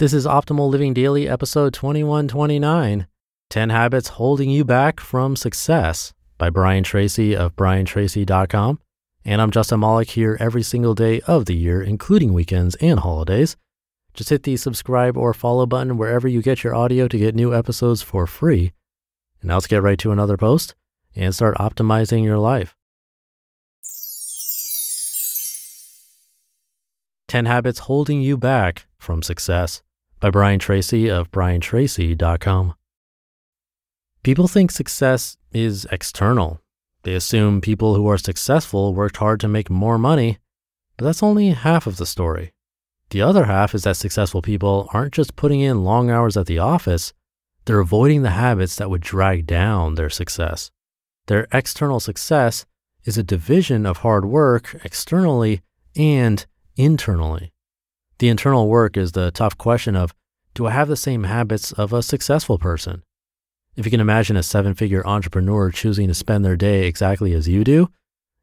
This is Optimal Living Daily, episode 2129 10 Habits Holding You Back from Success by Brian Tracy of briantracy.com. And I'm Justin Malik here every single day of the year, including weekends and holidays. Just hit the subscribe or follow button wherever you get your audio to get new episodes for free. And now let's get right to another post and start optimizing your life. 10 Habits Holding You Back from Success by Brian Tracy of briantracy.com. People think success is external. They assume people who are successful worked hard to make more money, but that's only half of the story. The other half is that successful people aren't just putting in long hours at the office, they're avoiding the habits that would drag down their success. Their external success is a division of hard work externally and internally. The internal work is the tough question of do I have the same habits of a successful person? If you can imagine a seven figure entrepreneur choosing to spend their day exactly as you do,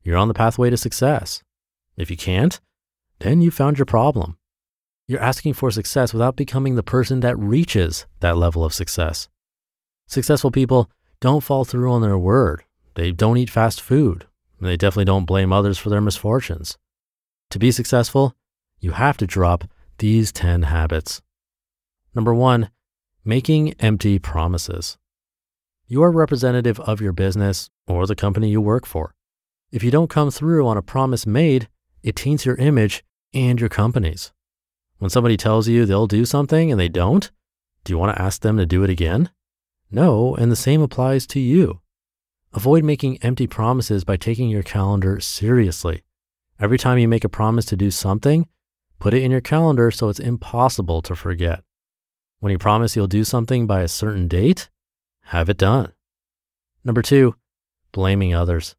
you're on the pathway to success. If you can't, then you found your problem. You're asking for success without becoming the person that reaches that level of success. Successful people don't fall through on their word. They don't eat fast food. They definitely don't blame others for their misfortunes. To be successful, you have to drop these 10 habits. Number one, making empty promises. You are representative of your business or the company you work for. If you don't come through on a promise made, it taints your image and your company's. When somebody tells you they'll do something and they don't, do you want to ask them to do it again? No, and the same applies to you. Avoid making empty promises by taking your calendar seriously. Every time you make a promise to do something, Put it in your calendar so it's impossible to forget. When you promise you'll do something by a certain date, have it done. Number two, blaming others.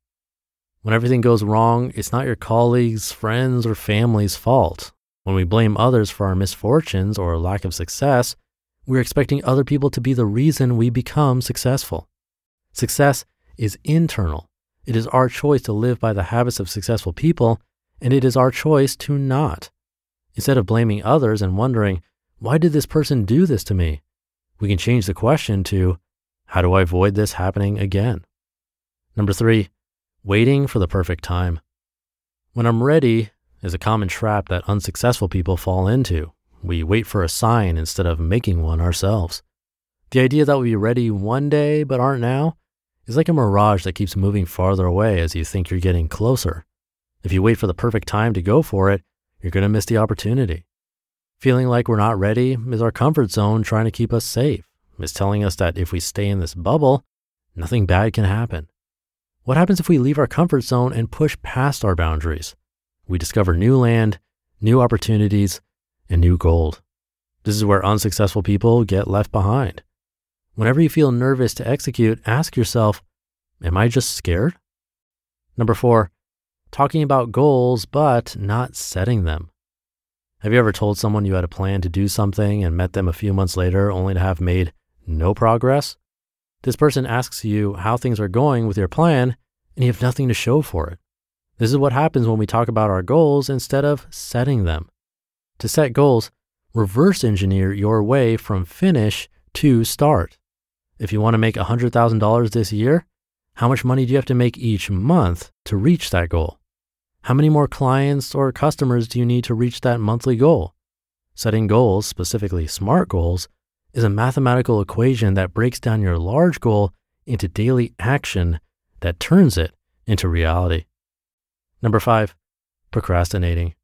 When everything goes wrong, it's not your colleagues, friends, or family's fault. When we blame others for our misfortunes or lack of success, we're expecting other people to be the reason we become successful. Success is internal. It is our choice to live by the habits of successful people, and it is our choice to not. Instead of blaming others and wondering, why did this person do this to me? We can change the question to, how do I avoid this happening again? Number three, waiting for the perfect time. When I'm ready is a common trap that unsuccessful people fall into. We wait for a sign instead of making one ourselves. The idea that we'll be ready one day but aren't now is like a mirage that keeps moving farther away as you think you're getting closer. If you wait for the perfect time to go for it, you're going to miss the opportunity. Feeling like we're not ready is our comfort zone trying to keep us safe. It's telling us that if we stay in this bubble, nothing bad can happen. What happens if we leave our comfort zone and push past our boundaries? We discover new land, new opportunities, and new gold. This is where unsuccessful people get left behind. Whenever you feel nervous to execute, ask yourself, Am I just scared? Number four, talking about goals, but not setting them. Have you ever told someone you had a plan to do something and met them a few months later only to have made no progress? This person asks you how things are going with your plan, and you have nothing to show for it. This is what happens when we talk about our goals instead of setting them. To set goals, reverse engineer your way from finish to start. If you want to make $100,000 this year, how much money do you have to make each month to reach that goal? How many more clients or customers do you need to reach that monthly goal? Setting goals, specifically SMART goals, is a mathematical equation that breaks down your large goal into daily action that turns it into reality. Number five, procrastinating.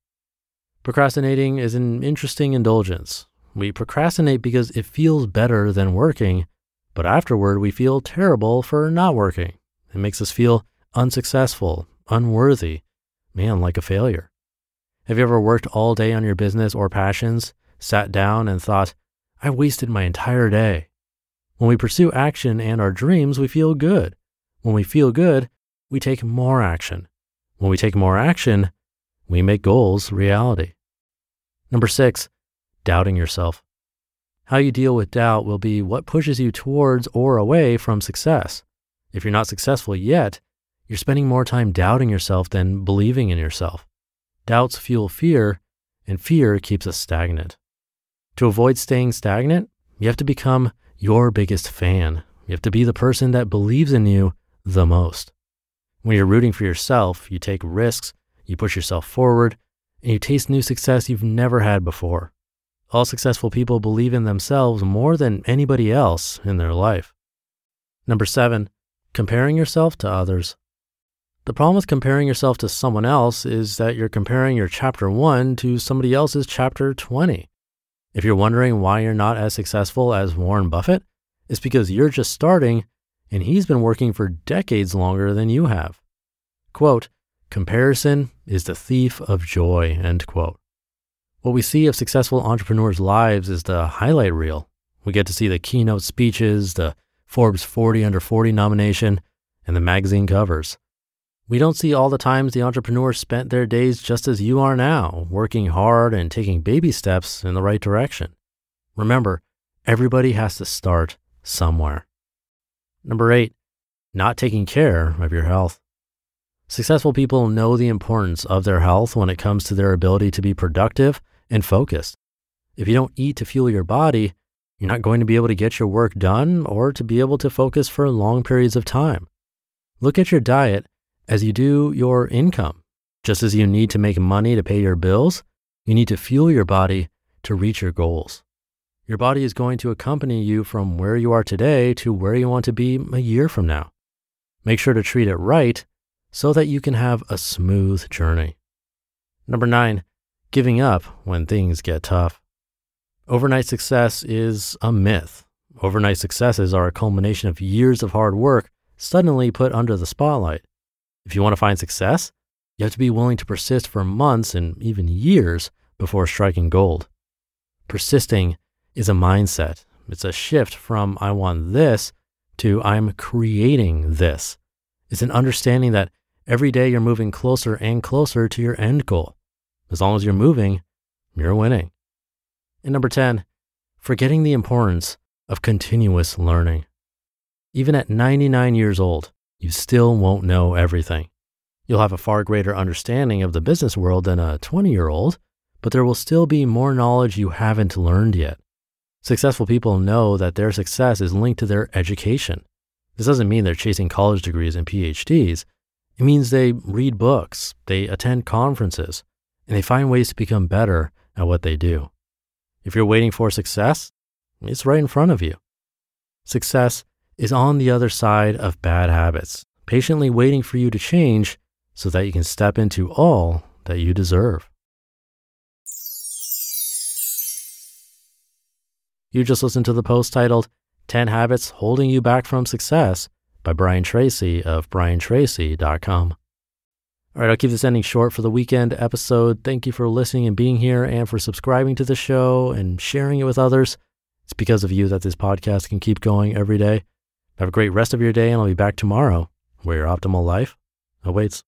Procrastinating is an interesting indulgence. We procrastinate because it feels better than working, but afterward we feel terrible for not working. It makes us feel unsuccessful, unworthy, man, like a failure. Have you ever worked all day on your business or passions, sat down and thought, I wasted my entire day? When we pursue action and our dreams, we feel good. When we feel good, we take more action. When we take more action, we make goals reality. Number six, doubting yourself. How you deal with doubt will be what pushes you towards or away from success. If you're not successful yet, you're spending more time doubting yourself than believing in yourself. Doubts fuel fear, and fear keeps us stagnant. To avoid staying stagnant, you have to become your biggest fan. You have to be the person that believes in you the most. When you're rooting for yourself, you take risks, you push yourself forward, and you taste new success you've never had before. All successful people believe in themselves more than anybody else in their life. Number seven, comparing yourself to others. The problem with comparing yourself to someone else is that you're comparing your chapter one to somebody else's chapter 20. If you're wondering why you're not as successful as Warren Buffett, it's because you're just starting and he's been working for decades longer than you have. Quote, Comparison is the thief of joy, end quote. What we see of successful entrepreneurs' lives is the highlight reel. We get to see the keynote speeches, the Forbes 40 under 40 nomination, and the magazine covers. We don't see all the times the entrepreneurs spent their days just as you are now, working hard and taking baby steps in the right direction. Remember, everybody has to start somewhere. Number eight, not taking care of your health. Successful people know the importance of their health when it comes to their ability to be productive and focused. If you don't eat to fuel your body, you're not going to be able to get your work done or to be able to focus for long periods of time. Look at your diet as you do your income. Just as you need to make money to pay your bills, you need to fuel your body to reach your goals. Your body is going to accompany you from where you are today to where you want to be a year from now. Make sure to treat it right so that you can have a smooth journey. Number nine, giving up when things get tough. Overnight success is a myth. Overnight successes are a culmination of years of hard work suddenly put under the spotlight. If you want to find success, you have to be willing to persist for months and even years before striking gold. Persisting is a mindset. It's a shift from I want this to I'm creating this. It's an understanding that Every day you're moving closer and closer to your end goal. As long as you're moving, you're winning. And number 10, forgetting the importance of continuous learning. Even at 99 years old, you still won't know everything. You'll have a far greater understanding of the business world than a 20 year old, but there will still be more knowledge you haven't learned yet. Successful people know that their success is linked to their education. This doesn't mean they're chasing college degrees and PhDs. It means they read books, they attend conferences, and they find ways to become better at what they do. If you're waiting for success, it's right in front of you. Success is on the other side of bad habits, patiently waiting for you to change so that you can step into all that you deserve. You just listened to the post titled 10 Habits Holding You Back from Success by Brian Tracy of briantracy.com. All right, I'll keep this ending short for the weekend episode. Thank you for listening and being here and for subscribing to the show and sharing it with others. It's because of you that this podcast can keep going every day. Have a great rest of your day, and I'll be back tomorrow where your optimal life awaits.